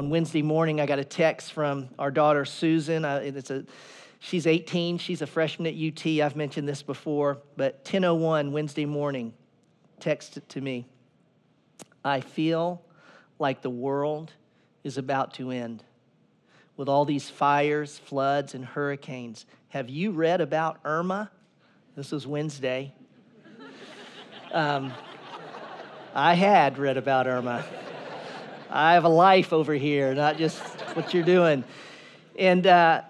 on Wednesday morning, I got a text from our daughter Susan. It's a, she's 18. She's a freshman at UT. I've mentioned this before, but 10:01 Wednesday morning, text to me. I feel like the world is about to end with all these fires, floods, and hurricanes. Have you read about Irma? This was Wednesday. Um, I had read about Irma. I have a life over here, not just what you're doing. And uh,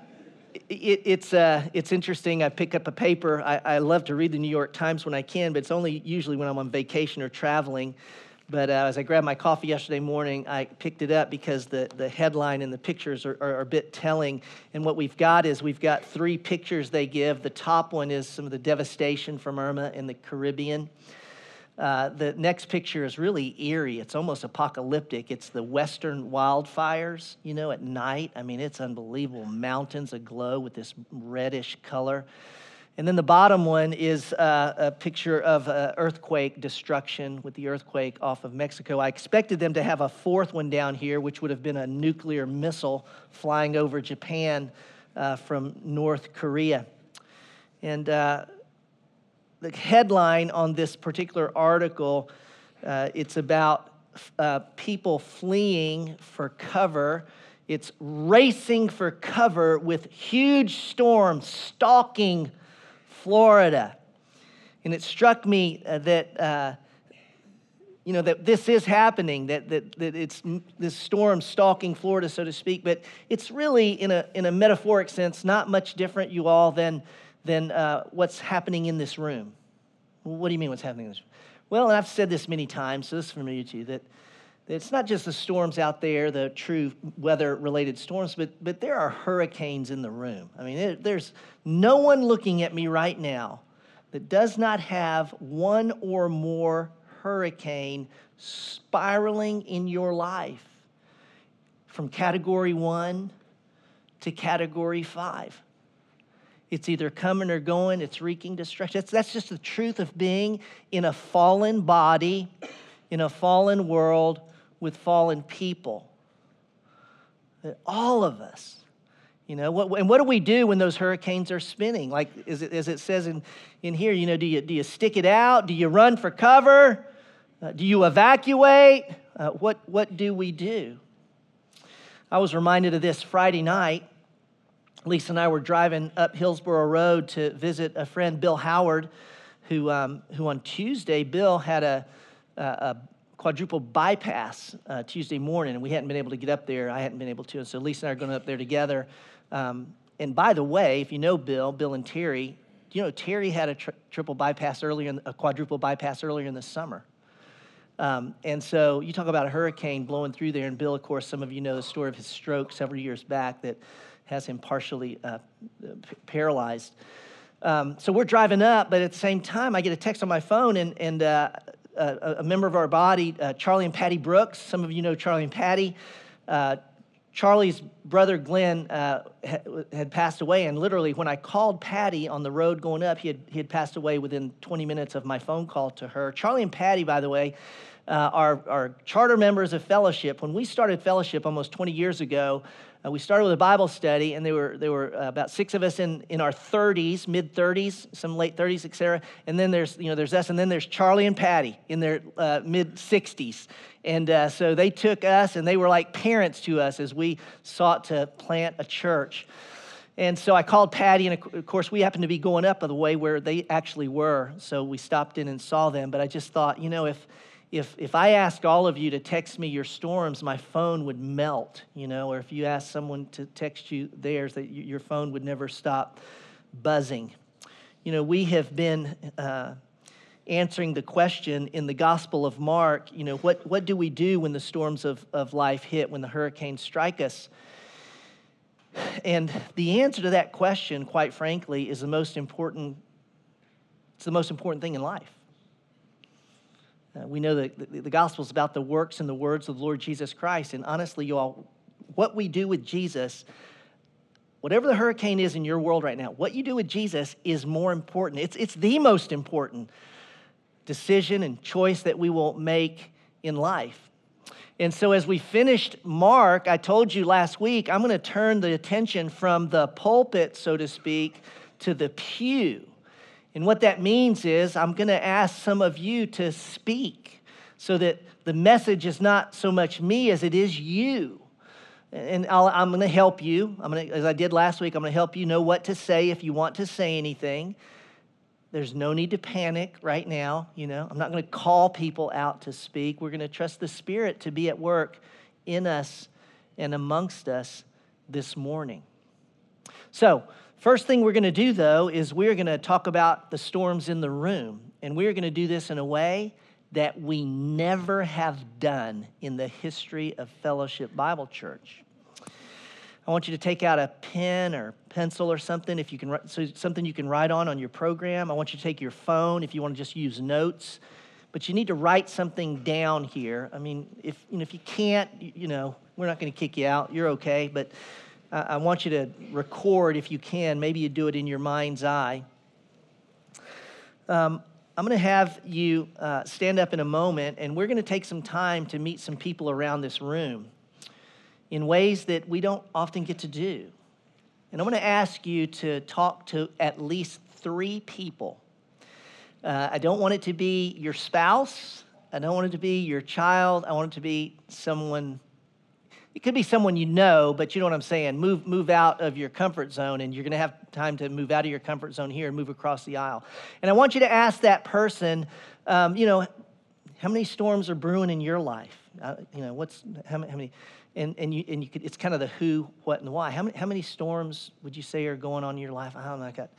it, it's, uh, it's interesting. I pick up a paper. I, I love to read the New York Times when I can, but it's only usually when I'm on vacation or traveling. But uh, as I grabbed my coffee yesterday morning, I picked it up because the, the headline and the pictures are, are, are, a bit telling. And what we've got is we've got three pictures they give. The top one is some of the devastation from Irma in the Caribbean. Uh, the next picture is really eerie. It's almost apocalyptic. It's the western wildfires, you know, at night. I mean, it's unbelievable. Mountains aglow with this reddish color. And then the bottom one is uh, a picture of uh, earthquake destruction with the earthquake off of Mexico. I expected them to have a fourth one down here, which would have been a nuclear missile flying over Japan uh, from North Korea. And uh, the headline on this particular article, uh, it's about uh, people fleeing for cover. It's racing for cover with huge storms stalking Florida. And it struck me uh, that, uh, you know, that this is happening, that, that, that it's this storm stalking Florida, so to speak, but it's really, in a, in a metaphoric sense, not much different, you all, than, than uh, what's happening in this room. What do you mean, what's happening in this room? Well, and I've said this many times, so this is familiar to you, that it's not just the storms out there, the true weather related storms, but, but there are hurricanes in the room. I mean, it, there's no one looking at me right now that does not have one or more hurricane spiraling in your life from category one to category five. It's either coming or going, it's wreaking destruction. That's, that's just the truth of being in a fallen body, in a fallen world with fallen people. That all of us, you know, what, and what do we do when those hurricanes are spinning? Like as it, as it says in, in here, you know, do you, do you stick it out? Do you run for cover? Uh, do you evacuate? Uh, what, what do we do? I was reminded of this Friday night. Lisa and I were driving up Hillsborough Road to visit a friend, Bill Howard, who, um, who on Tuesday, Bill had a, a, quadruple bypass uh, Tuesday morning, and we hadn't been able to get up there. I hadn't been able to, and so Lisa and I are going up there together. Um, and by the way, if you know Bill, Bill and Terry, you know Terry had a tri- triple bypass earlier, in, a quadruple bypass earlier in the summer. Um, and so you talk about a hurricane blowing through there, and Bill, of course, some of you know the story of his stroke several years back that has him partially uh, p- paralyzed. Um, so we're driving up, but at the same time, I get a text on my phone, and, and uh, a, a member of our body, uh, Charlie and Patty Brooks. Some of you know Charlie and Patty. Uh, Charlie's brother Glenn uh, had passed away, and literally, when I called Patty on the road going up, he had, he had passed away within 20 minutes of my phone call to her. Charlie and Patty, by the way, uh, are charter members of fellowship. When we started fellowship almost 20 years ago, uh, we started with a Bible study, and there were, there were uh, about six of us in, in our 30s, mid 30s, some late 30s, etc. And then there's, you know, there's us, and then there's Charlie and Patty in their uh, mid 60s. And uh, so they took us, and they were like parents to us as we sought to plant a church. And so I called Patty, and of course, we happened to be going up the way where they actually were. So we stopped in and saw them. But I just thought, you know, if if, if I asked all of you to text me your storms, my phone would melt, you know, or if you asked someone to text you theirs, that your phone would never stop buzzing. You know, we have been uh, answering the question in the Gospel of Mark, you know, what, what do we do when the storms of, of life hit, when the hurricanes strike us? And the answer to that question, quite frankly, is the most important, it's the most important thing in life. Uh, we know that the, the gospel is about the works and the words of the Lord Jesus Christ. And honestly, you all, what we do with Jesus, whatever the hurricane is in your world right now, what you do with Jesus is more important. It's, it's the most important decision and choice that we will make in life. And so, as we finished Mark, I told you last week, I'm going to turn the attention from the pulpit, so to speak, to the pew. And what that means is, I'm going to ask some of you to speak so that the message is not so much me as it is you. And i am going to help you. I'm going to, as I did last week, I'm going to help you know what to say if you want to say anything. There's no need to panic right now. You know, I'm not going to call people out to speak. We're going to trust the Spirit to be at work in us and amongst us this morning. So, first thing we're going to do, though, is we're going to talk about the storms in the room. And we're going to do this in a way that we never have done in the history of Fellowship Bible Church. I want you to take out a pen or pencil or something if you can so something you can write on on your program. I want you to take your phone if you want to just use notes. But you need to write something down here. I mean, if you know if you can't, you know, we're not going to kick you out. You're okay, but I want you to record if you can. Maybe you do it in your mind's eye. Um, I'm going to have you uh, stand up in a moment, and we're going to take some time to meet some people around this room in ways that we don't often get to do. And I'm going to ask you to talk to at least three people. Uh, I don't want it to be your spouse. I don't want it to be your child. I want it to be someone. It could be someone you know, but you know what I'm saying. Move, move out of your comfort zone, and you're going to have time to move out of your comfort zone here and move across the aisle. And I want you to ask that person, um, you know, how many storms are brewing in your life? Uh, you know, what's how many, how many and, and, you, and you could, it's kind of the who, what, and why. How many, how many storms would you say are going on in your life? I don't know. Got,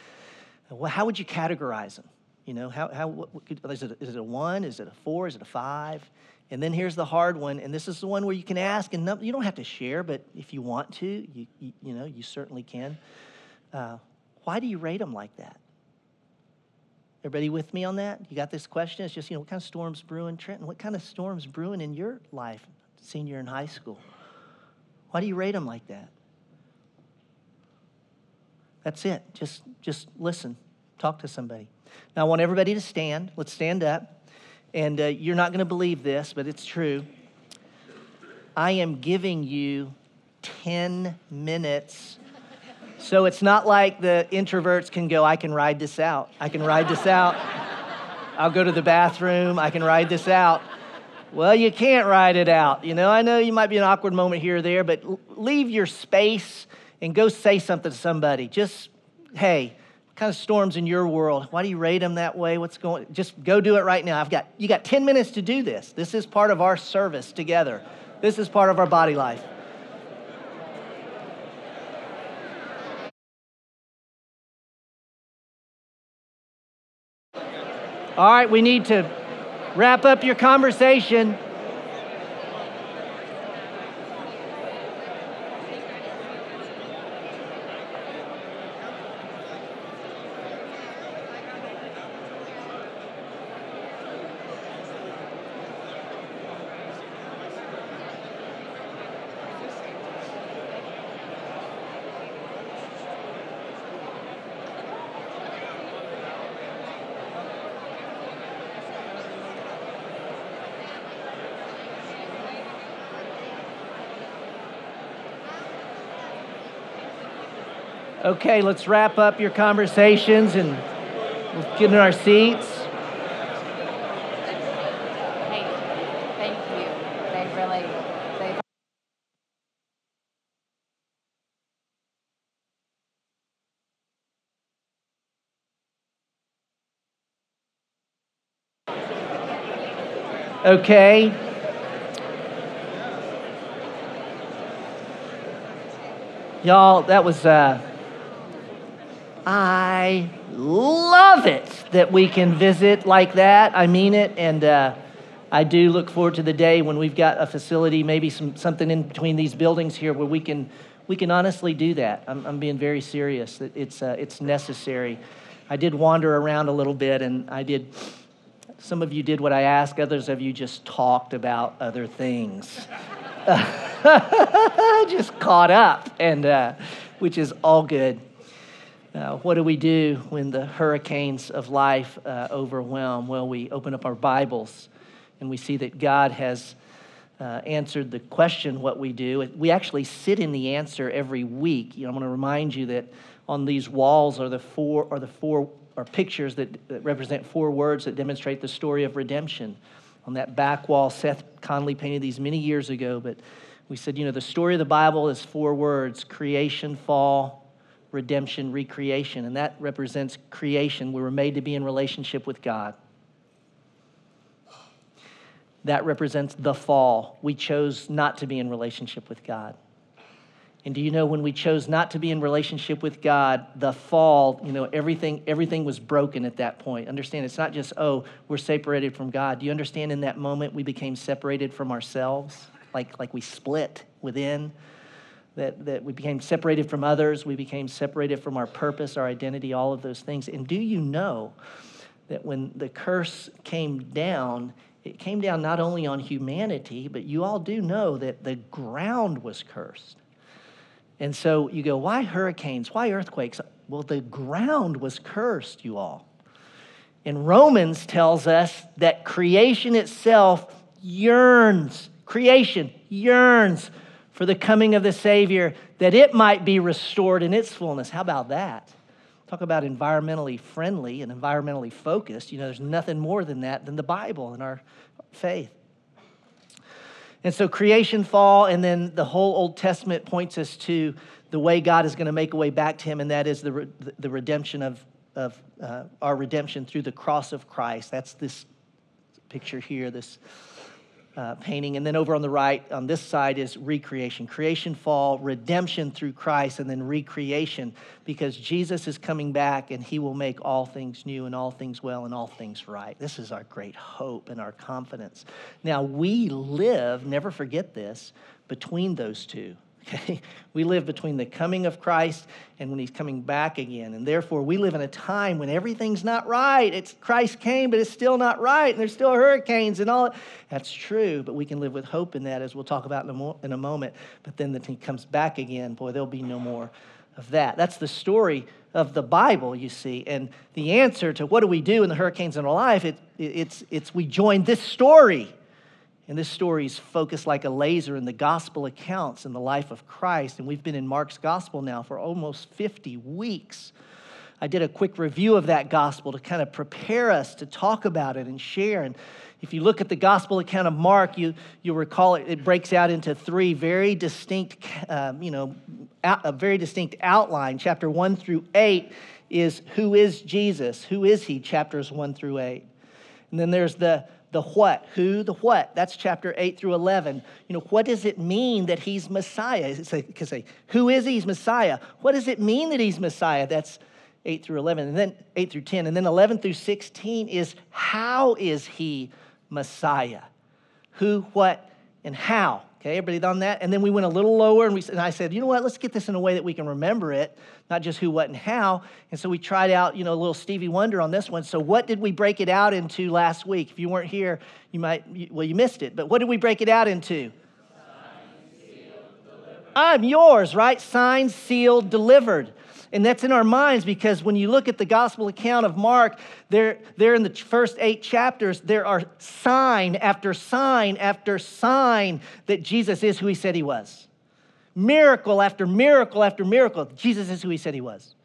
well, how would you categorize them? You know, how, how what, what could, is, it, is it a one? Is it a four? Is it a five? And then here's the hard one, and this is the one where you can ask, and you don't have to share, but if you want to, you, you, know, you certainly can. Uh, why do you rate them like that? Everybody with me on that? You got this question? It's just, you know, what kind of storms brewing, Trenton? What kind of storms brewing in your life, senior in high school? Why do you rate them like that? That's it. Just, just listen. Talk to somebody. Now, I want everybody to stand. Let's stand up. And uh, you're not going to believe this, but it's true. I am giving you 10 minutes. So it's not like the introverts can go, I can ride this out. I can ride this out. I'll go to the bathroom. I can ride this out. Well, you can't ride it out. You know, I know you might be an awkward moment here or there, but leave your space and go say something to somebody. Just, hey, kind of storms in your world? Why do you rate them that way? What's going? Just go do it right now. I've got you got 10 minutes to do this. This is part of our service together. This is part of our body life. All right, we need to wrap up your conversation. Okay, let's wrap up your conversations and let's get in our seats. Hey, thank you. They really, they. Okay. Y'all, that was uh, I love it that we can visit like that. I mean it. And uh, I do look forward to the day when we've got a facility, maybe some, something in between these buildings here where we can, we can honestly do that. I'm, I'm being very serious. That it's, uh, it's necessary. I did wander around a little bit and I did, some of you did what I asked, others of you just talked about other things. just caught up, and uh, which is all good. Uh, what do we do when the hurricanes of life uh, overwhelm? Well, we open up our Bibles and we see that God has uh, answered the question, what we do. We actually sit in the answer every week. You know, I'm going to remind you that on these walls are the four, are the four are pictures that, that represent four words that demonstrate the story of redemption. On that back wall, Seth Conley painted these many years ago, but we said, you know, the story of the Bible is four words creation, fall, redemption, recreation. And that represents creation. We were made to be in relationship with God that represents the fall. We chose not to be in relationship with God. And do you know when we chose not to be in relationship with God, the fall, you know, everything everything was broken at that point. Understand it's not just oh, we're separated from God. Do you understand in that moment we became separated from ourselves? Like like we split within that that we became separated from others, we became separated from our purpose, our identity, all of those things. And do you know that when the curse came down, it came down not only on humanity, but you all do know that the ground was cursed. And so you go, why hurricanes? Why earthquakes? Well, the ground was cursed, you all. And Romans tells us that creation itself yearns, creation yearns for the coming of the Savior, that it might be restored in its fullness. How about that? Talk about environmentally friendly and environmentally focused. You know, there's nothing more than that than the Bible and our faith. And so creation, fall, and then the whole Old Testament points us to the way God is going to make a way back to Him, and that is the, the redemption of, of uh, our redemption through the cross of Christ. That's this picture here, this uh, painting. And then over on the right, on this side, is recreation creation, fall, redemption through Christ, and then recreation because Jesus is coming back and he will make all things new and all things well and all things right. This is our great hope and our confidence. Now, we live, never forget this, between those two. Okay? We live between the coming of Christ and when he's coming back again. And therefore, we live in a time when everything's not right. It's Christ came, but it's still not right. And there's still hurricanes and all. That's true, but we can live with hope in that, as we'll talk about in a, mo- in a moment. But then that he comes back again, boy, there'll be no more of that. That's the story of the Bible, you see. And the answer to what do we do in the hurricanes in our life, it, it, it's, it's we join this story and this story is focused like a laser in the gospel accounts in the life of Christ. And we've been in Mark's gospel now for almost 50 weeks. I did a quick review of that gospel to kind of prepare us to talk about it and share. And if you look at the gospel account of Mark, you, you'll recall it, it breaks out into three very distinct, um, you know, out, a very distinct outline. Chapter one through eight is who is Jesus? Who is he? Chapters one through eight. And then there's the the what, who, the what. That's chapter 8 through 11. You know, what does it mean that he's Messiah? It's say, who is he? He's Messiah. What does it mean that he's Messiah? That's 8 through 11. And then 8 through 10. And then 11 through 16 is how is he Messiah? Who, what, and how. Okay, everybody done that? And then we went a little lower and, we, and I said, you know what, let's get this in a way that we can remember it, not just who, what, and how. And so we tried out, you know, a little Stevie Wonder on this one. So what did we break it out into last week? If you weren't here, you might, well, you missed it. But what did we break it out into? I'm yours, right? Signed, sealed, delivered. And that's in our minds because when you look at the gospel account of Mark, there, there in the first eight chapters, there are sign after sign after sign that Jesus is who he said he was. Miracle after miracle after miracle, Jesus is who he said he was.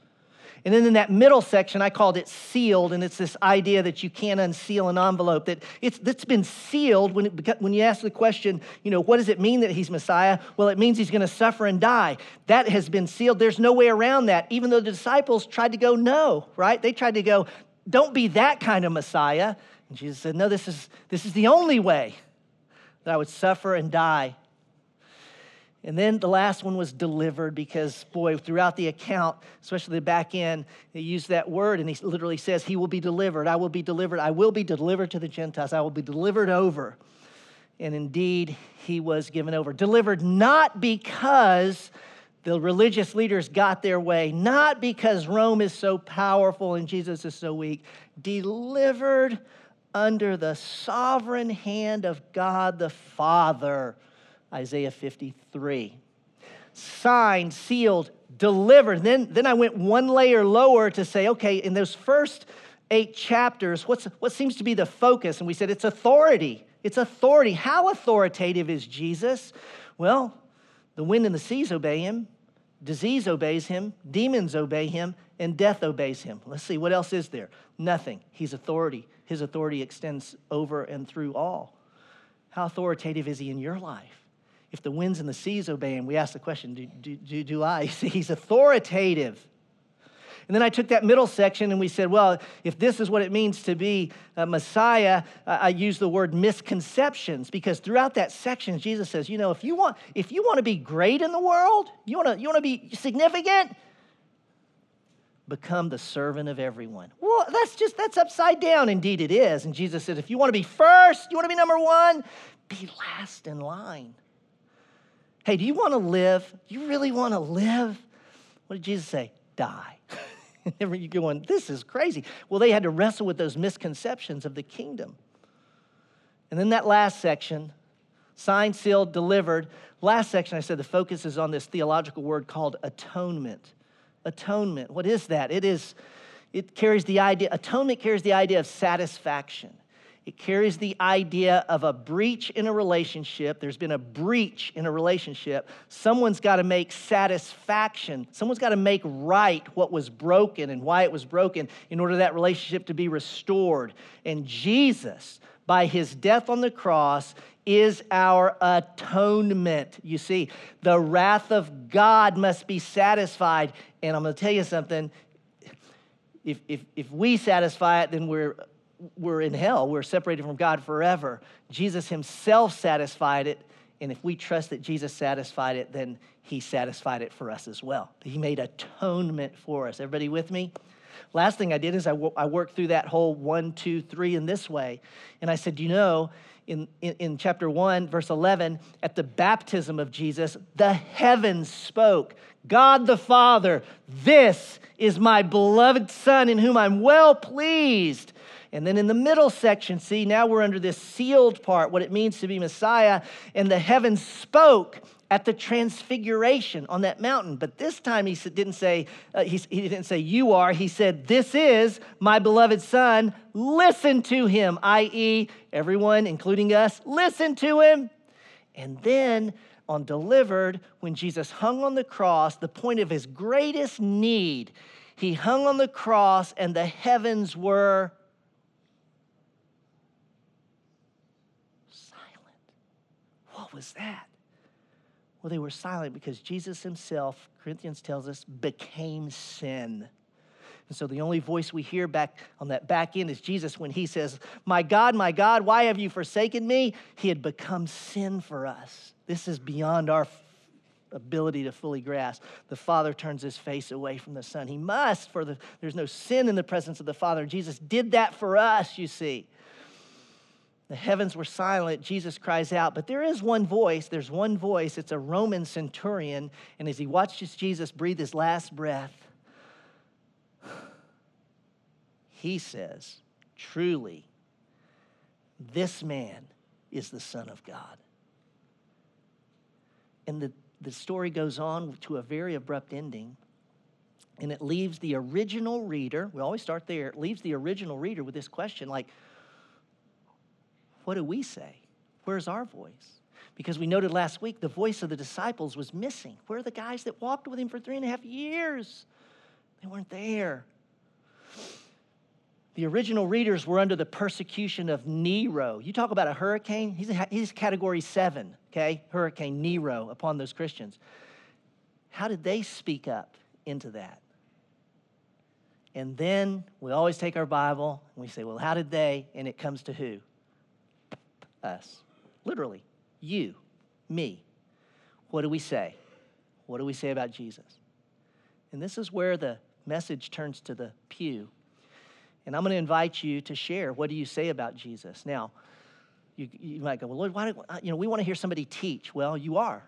And then in that middle section, I called it sealed, and it's this idea that you can't unseal an envelope, that it's, that's been sealed when, it, when you ask the question, you know, what does it mean that he's Messiah? Well, it means he's going to suffer and die. That has been sealed. There's no way around that, even though the disciples tried to go, no, right? They tried to go, don't be that kind of Messiah. And Jesus said, no, this is, this is the only way that I would suffer and die and then the last one was delivered because, boy, throughout the account, especially the back end, they use that word and he literally says, He will be delivered. I will be delivered. I will be delivered to the Gentiles. I will be delivered over. And indeed, he was given over. Delivered not because the religious leaders got their way, not because Rome is so powerful and Jesus is so weak. Delivered under the sovereign hand of God the Father Isaiah 53. Signed, sealed, delivered. Then, then I went one layer lower to say, okay, in those first eight chapters, what's, what seems to be the focus? And we said it's authority. It's authority. How authoritative is Jesus? Well, the wind and the seas obey him, disease obeys him, demons obey him, and death obeys him. Let's see, what else is there? Nothing. He's authority. His authority extends over and through all. How authoritative is he in your life? If the winds and the seas obey him, we ask the question do, do, do, do I? See, he's authoritative. And then I took that middle section and we said, well, if this is what it means to be a Messiah, I use the word misconceptions because throughout that section, Jesus says, you know, if you want, if you want to be great in the world, you want to, you want to be significant, become the servant of everyone. Well, that's just, that's upside down. Indeed, it is. And Jesus says, if you want to be first, you want to be number one, be last in line. Hey, do you want to live? You really want to live? What did Jesus say? Die. Whenever you go on, this is crazy. Well, they had to wrestle with those misconceptions of the kingdom. And then that last section, signed, sealed, delivered. Last section, I said the focus is on this theological word called atonement. Atonement. What is that? It is, it carries the idea, atonement carries the idea of satisfaction. It carries the idea of a breach in a relationship. There's been a breach in a relationship. Someone's got to make satisfaction. Someone's got to make right what was broken and why it was broken in order that relationship to be restored. And Jesus, by his death on the cross, is our atonement. You see, the wrath of God must be satisfied. And I'm going to tell you something. If, if, if we satisfy it, then we're we're in hell. We're separated from God forever. Jesus himself satisfied it. And if we trust that Jesus satisfied it, then he satisfied it for us as well. He made atonement for us. Everybody with me? Last thing I did is I, w- I worked through that whole one, two, three in this way. And I said, you know, in, in, in chapter 1, verse 11, at the baptism of Jesus, the heavens spoke. God the Father, this is my beloved Son in whom I'm well pleased. And then in the middle section, see, now we're under this sealed part, what it means to be Messiah. And the heavens spoke at the transfiguration on that mountain. But this time he didn't say, uh, he, he didn't say, you are. He said, this is my beloved son. Listen to him, i.e., everyone, including us, listen to him. And then on delivered, when Jesus hung on the cross, the point of his greatest need, he hung on the cross and the heavens were was that? Well, they were silent because Jesus himself, Corinthians tells us, became sin. And so the only voice we hear back on that back end is Jesus when he says, My God, my God, why have you forsaken me? He had become sin for us. This is beyond our ability to fully grasp. The Father turns his face away from the Son. He must, for the, there's no sin in the presence of the Father. Jesus did that for us, you see. The heavens were silent. Jesus cries out. But there is one voice. There's one voice. It's a Roman centurion. And as he watches Jesus breathe his last breath, he says, Truly, this man is the Son of God. And the, the story goes on to a very abrupt ending. And it leaves the original reader, we always start there, it leaves the original reader with this question like, what do we say? Where's our voice? Because we noted last week the voice of the disciples was missing. Where are the guys that walked with him for three and a half years? They weren't there. The original readers were under the persecution of Nero. You talk about a hurricane, he's, a, he's category seven, okay? Hurricane Nero upon those Christians. How did they speak up into that? And then we always take our Bible and we say, well, how did they? And it comes to who? Us. Literally, you, me. What do we say? What do we say about Jesus? And this is where the message turns to the pew. And I'm going to invite you to share what do you say about Jesus? Now, you, you might go, well, Lord, why do, you know, we want to hear somebody teach. Well, you are.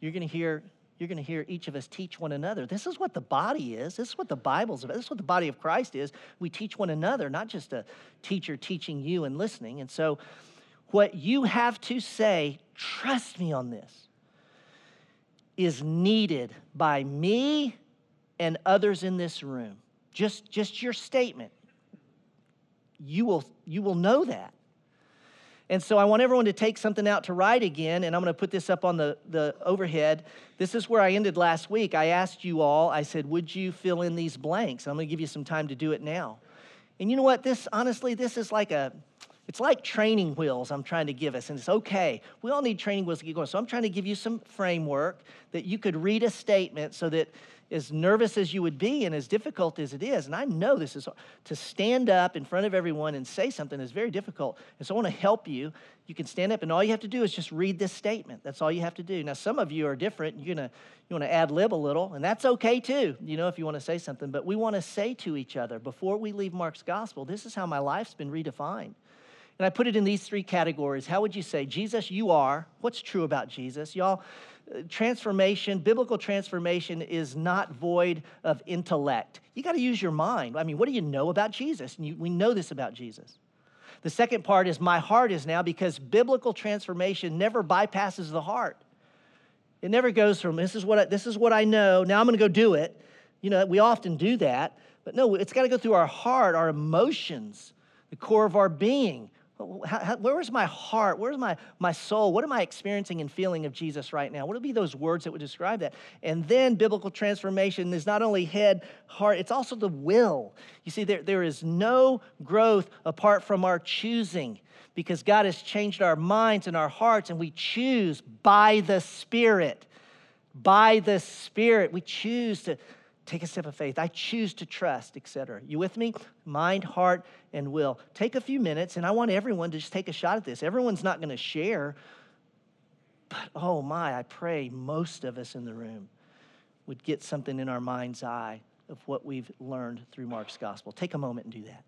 You're going to hear you're going to hear each of us teach one another. This is what the body is. This is what the Bible's about. This is what the body of Christ is. We teach one another, not just a teacher teaching you and listening. And so, what you have to say, trust me on this, is needed by me and others in this room. Just, just your statement. You will, you will know that. And so I want everyone to take something out to write again, and I'm going to put this up on the, the overhead. This is where I ended last week. I asked you all, I said, would you fill in these blanks? I'm going to give you some time to do it now. And you know what? This, honestly, this is like a, it's like training wheels I'm trying to give us, and it's okay. We all need training wheels to get going. So I'm trying to give you some framework that you could read a statement so that as nervous as you would be and as difficult as it is, and I know this is to stand up in front of everyone and say something is very difficult. And so I want to help you. You can stand up, and all you have to do is just read this statement. That's all you have to do. Now, some of you are different. You're gonna you want to ad lib a little, and that's okay too. You know, if you want to say something, but we want to say to each other before we leave Mark's gospel, this is how my life's been redefined. And I put it in these three categories. How would you say, Jesus, you are? What's true about Jesus? Y'all, transformation, biblical transformation is not void of intellect. You got to use your mind. I mean, what do you know about Jesus? And you, we know this about Jesus. The second part is my heart is now because biblical transformation never bypasses the heart. It never goes from this is what I, this is what I know. Now I'm going to go do it. You know, we often do that, but no, it's got to go through our heart, our emotions, the core of our being. Where's my heart? Where's my, my soul? What am I experiencing and feeling of Jesus right now? What would be those words that would describe that? And then biblical transformation is not only head, heart, it's also the will. You see, there, there is no growth apart from our choosing because God has changed our minds and our hearts, and we choose by the Spirit. By the Spirit, we choose to take a step of faith. I choose to trust, etc. You with me? Mind, heart, and will. Take a few minutes, and I want everyone to just take a shot at this. Everyone's not going to share, but oh my, I pray most of us in the room would get something in our mind's eye of what we've learned through Mark's gospel. Take a moment and do that.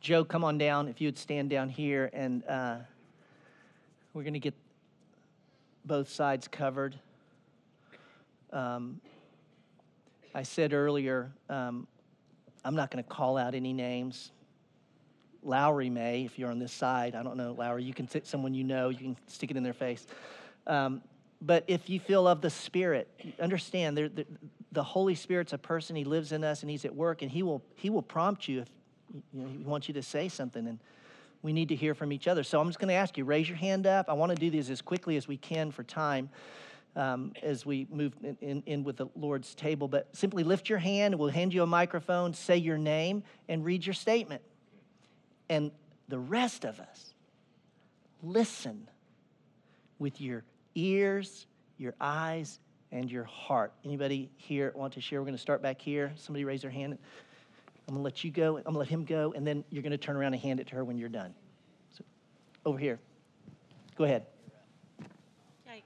Joe, come on down. If you would stand down here, and uh, we're going to get both sides covered. Um, I said earlier, um, I'm not going to call out any names. Lowry may, if you're on this side. I don't know, Lowry. You can sit someone you know, you can stick it in their face. Um, but if you feel of the Spirit, understand the, the Holy Spirit's a person. He lives in us, and He's at work, and He will He will prompt you if you know, He wants you to say something. And we need to hear from each other. So I'm just going to ask you, raise your hand up. I want to do these as quickly as we can for time um, as we move in, in, in, with the Lord's table. But simply lift your hand, we'll hand you a microphone, say your name, and read your statement. And the rest of us, listen with your ears, your eyes, and your heart. Anybody here want to share? We're going to start back here. Somebody raise their hand. I'm going to let you go. I'm going to let him go. And then you're going to turn around and hand it to her when you're done. So, over here. Go ahead. Yikes.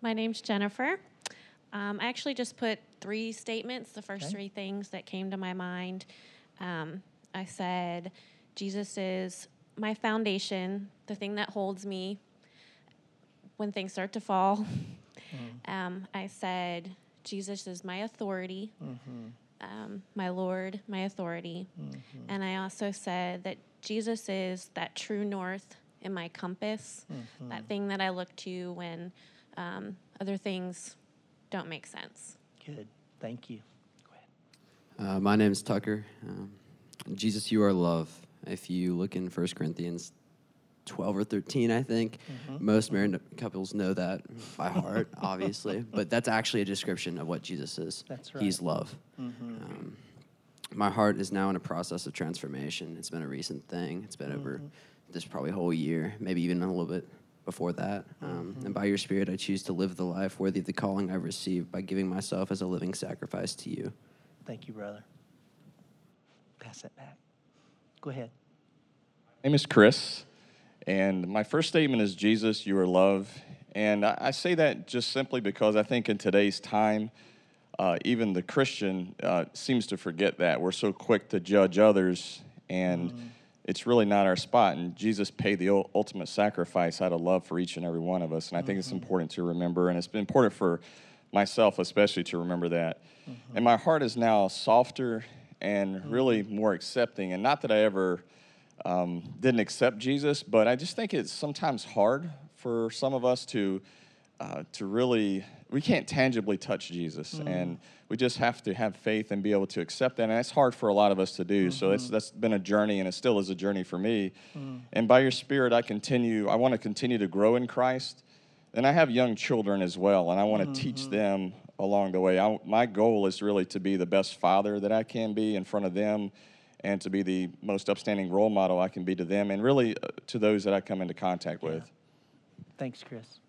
My name's Jennifer. Um, I actually just put three statements, the first okay. three things that came to my mind. Um, I said, Jesus is my foundation, the thing that holds me when things start to fall. Mm. Um, I said, Jesus is my authority. Mm-hmm um, my Lord, my authority. Mm-hmm. And I also said that Jesus is that true north in my compass, mm-hmm. that thing that I look to when um, other things don't make sense. Good. Thank you. Go ahead. Uh, my name is Tucker. Um, Jesus, you are love. If you look in 1 Corinthians 12 or 13, I think. Mm-hmm. Most married couples know that by heart, obviously. But that's actually a description of what Jesus is. That's right. He's love. Mm-hmm. Um, my heart is now in a process of transformation. It's been a recent thing. It's been mm-hmm. over this probably whole year, maybe even a little bit before that. Um, mm-hmm. and by your Spirit, I choose to live the life worthy of the calling I've received by giving myself as a living sacrifice to you. Thank you, brother. Pass that back. Go ahead. My name is Chris. And my first statement is Jesus, you are love. And I say that just simply because I think in today's time, uh, even the Christian uh, seems to forget that. We're so quick to judge others, and mm-hmm. it's really not our spot. And Jesus paid the ultimate sacrifice out of love for each and every one of us. And I think mm-hmm. it's important to remember, and it's been important for myself, especially, to remember that. Mm-hmm. And my heart is now softer and really mm-hmm. more accepting. And not that I ever um, didn't accept Jesus, but I just think it's sometimes hard for some of us to uh, to really, we can't tangibly touch Jesus, and we just have to have faith and be able to accept that. And that's hard for a lot of us to do. So it's, that's been a journey, and it still is a journey for me. And by your Spirit, I continue. I want to continue to grow in Christ. And I have young children as well, and I want to teach them along the way. I, my goal is really to be the best father that I can be in front of them, and to be the most upstanding role model I can be to them, and really uh, to those that I come into contact with. Thanks, Chris.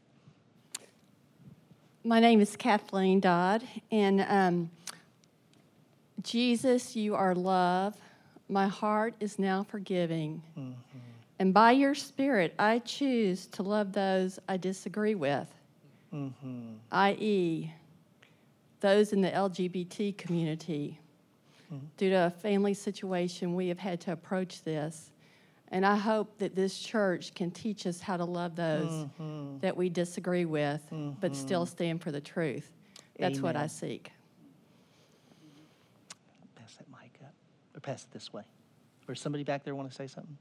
My name is Kathleen Dodd, and um, Jesus, you are love. My heart is now forgiving. And by your Spirit, I choose to love those I disagree with, i.e., those in the LGBT community. Due to a family situation, we have had to approach this. And I hope that this church can teach us how to love those mm-hmm. that we disagree with, but mm-hmm. still stand for the truth. That's what I seek. Pass that mic up, or pass it this way. Or somebody back there want to say something?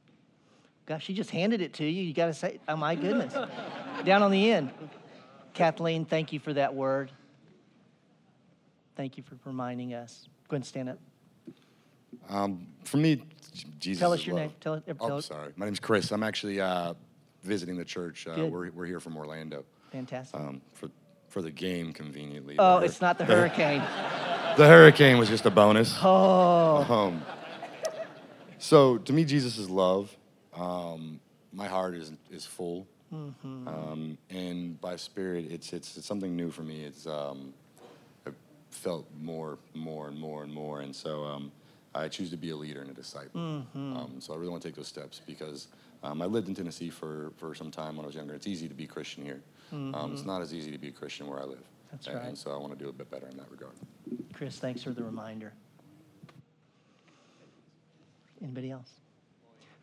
Gosh, she just handed it to you. You got to say, oh my goodness. Down on the end. Kathleen, thank you for that word. Thank you for reminding us. Go ahead and stand up. Um, for me, Jesus. Tell us your love. name. Tell it- Oh, sorry. My name's Chris. I'm actually uh, visiting the church. Uh, Good. we're, we're here from Orlando Fantastic. um, for for the game. Conveniently. oh, The it's not the hurricane. The hurricane was just a bonus. Oh, Um, so to me, Jesus is love. Um, my heart is is full, Mm-hmm. um, and by Spirit, it's, it's it's something new for me. It's um, I've felt more, more, and more, and more, and so um, I choose to be a leader and a disciple. Mm-hmm. Um, so I really want to take those steps because um, I lived in Tennessee for for some time when I was younger. It's easy to be Christian here. Um, it's not as easy to be a Christian where I live. Mm-hmm. That's and, right. And so I want to do a bit better in that regard. Chris, thanks for the reminder. Anybody else?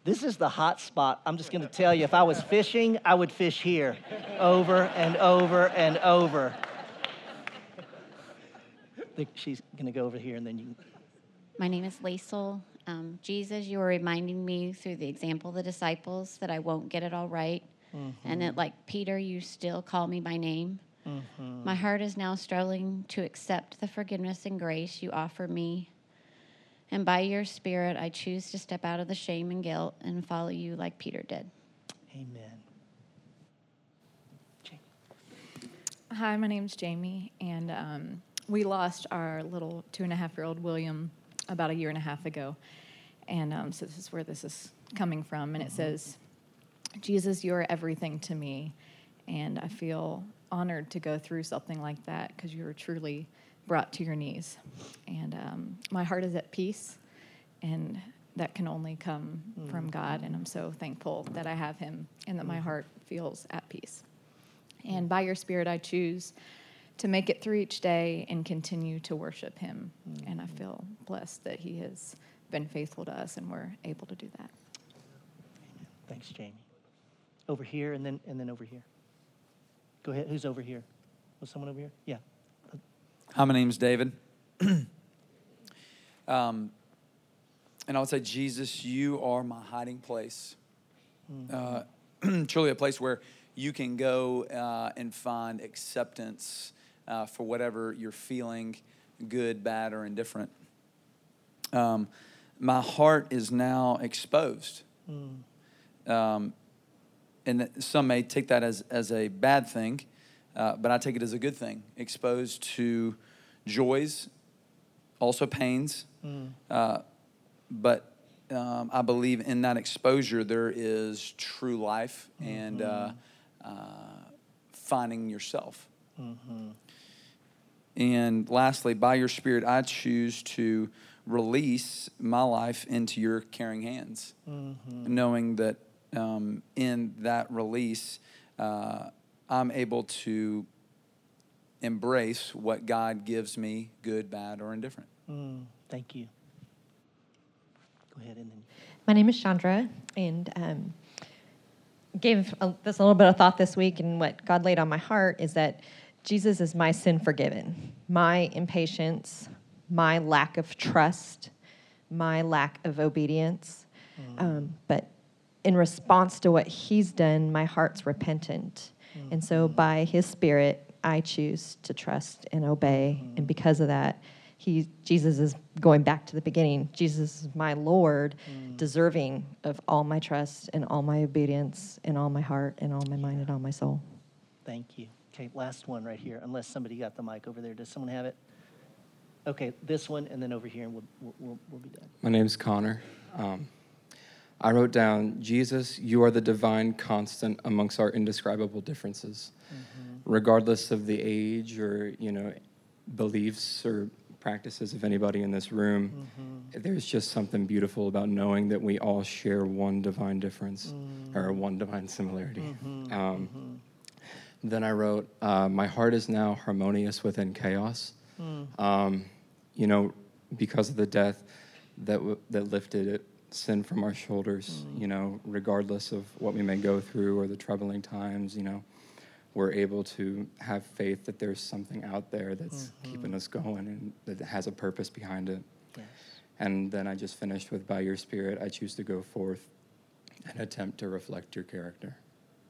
This is the hot spot. I'm just going to tell you, if I was fishing, I would fish here over and over and over. I think she's going to go over here and then you. My name is Laisel. Um, Jesus, you are reminding me through the example of the disciples that I won't get it all right. And that, like Peter, you still call me by name. My heart is now struggling to accept the forgiveness and grace you offer me. And by your Spirit, I choose to step out of the shame and guilt and follow you like Peter did. Amen. Jamie. Hi, my name's Jamie, and um, we lost our little two and a half year old William about a year and a half ago. And um, so this is where this is coming from. And it says, Jesus, you are everything to me. And I feel honored to go through something like that because you were truly brought to your knees. And um, my heart is at peace, and that can only come from God. And I'm so thankful that I have Him and that my heart feels at peace. And by your Spirit, I choose to make it through each day and continue to worship Him. And I feel blessed that He has been faithful to us and we're able to do that. Thanks, Jamie. Over here and then and then over here. Go ahead. Who's over here? Was someone over here? Yeah. Hi, my name's David. um, and I would say, Jesus, you are my hiding place. Uh, truly a place where you can go uh, and find acceptance uh, for whatever you're feeling, good, bad, or indifferent. Um, my heart is now exposed. Um, and some may take that as, as a bad thing, uh, but I take it as a good thing. Exposed to joys, also pains, uh, but um, I believe in that exposure there is true life and uh, uh, finding yourself. And lastly, by your Spirit, I choose to release my life into your caring hands, knowing that um, in that release, uh, I'm able to embrace what God gives me, good, bad, or indifferent. Mm, thank you. Go ahead and then. My name is Chandra, and um, gave a, this a little bit of thought this week. And what God laid on my heart is that Jesus is my sin forgiven, my impatience, my lack of trust, my lack of obedience. Mm. Um, but in response to what He's done, my heart's repentant. Mm. And so by his spirit, I choose to trust and obey. And mm. because of that, he Jesus is going back to the beginning. Jesus is my Lord, deserving of all my trust and all my obedience and all my heart and all my mind and all my soul. Thank you. Okay, last one right here, unless somebody got the mic over there. Does someone have it? Okay, this one, and then over here, and we'll, we'll- we'll, be done. My name's Connor. Um, I wrote down, Jesus, you are the divine constant amongst our indescribable differences. Mm-hmm. Regardless of the age or, you know, beliefs or practices of anybody in this room, mm-hmm. there's just something beautiful about knowing that we all share one divine difference mm. or one divine similarity. Mm-hmm. Um, then I wrote, uh, My heart is now harmonious within chaos. Um, you know, because of the death that, w- that lifted it, sin from our shoulders, you know, regardless of what we may go through or the troubling times, you know, we're able to have faith that there's something out there that's keeping us going and that has a purpose behind it. Yes. And then I just finished with, By your Spirit, I choose to go forth and attempt to reflect your character.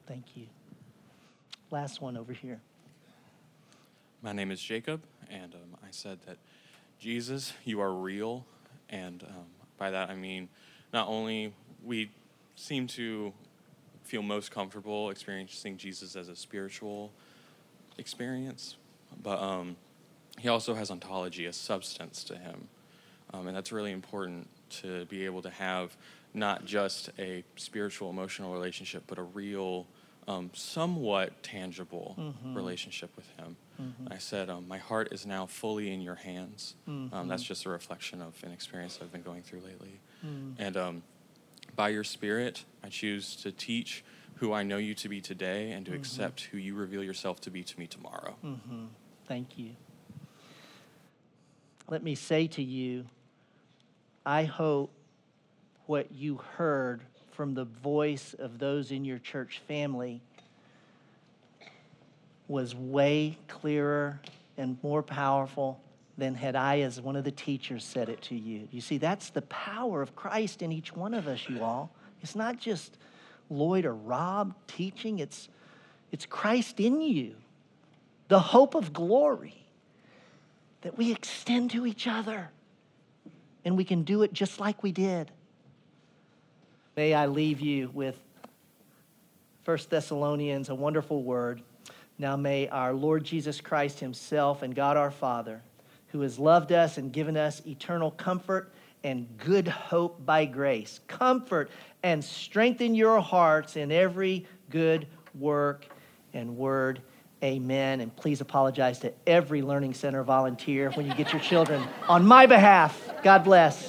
Thank you. Last one over here. My name is Jacob, and um, I said that Jesus, you are real, and um, by that I mean not only we seem to feel most comfortable experiencing Jesus as a spiritual experience, but um, he also has ontology, a substance to him, um, and that's really important to be able to have not just a spiritual, emotional relationship, but a real, um, somewhat tangible relationship with him. I said, um, My heart is now fully in your hands. Um, that's just a reflection of an experience I've been going through lately. And um, by your spirit, I choose to teach who I know you to be today and to accept who you reveal yourself to be to me tomorrow. Thank you. Let me say to you, I hope what you heard from the voice of those in your church family was way clearer and more powerful than had I, as one of the teachers, said it to you. You see, that's the power of Christ in each one of us, you all. It's not just Lloyd or Rob teaching, it's, it's Christ in you, the hope of glory that we extend to each other. And we can do it just like we did. May I leave you with 1 Thessalonians, a wonderful word. Now may our Lord Jesus Christ Himself and God our Father, who has loved us and given us eternal comfort and good hope by grace, comfort and strengthen your hearts in every good work and word. Amen. And please apologize to every Learning Center volunteer when you get your children on my behalf. God bless.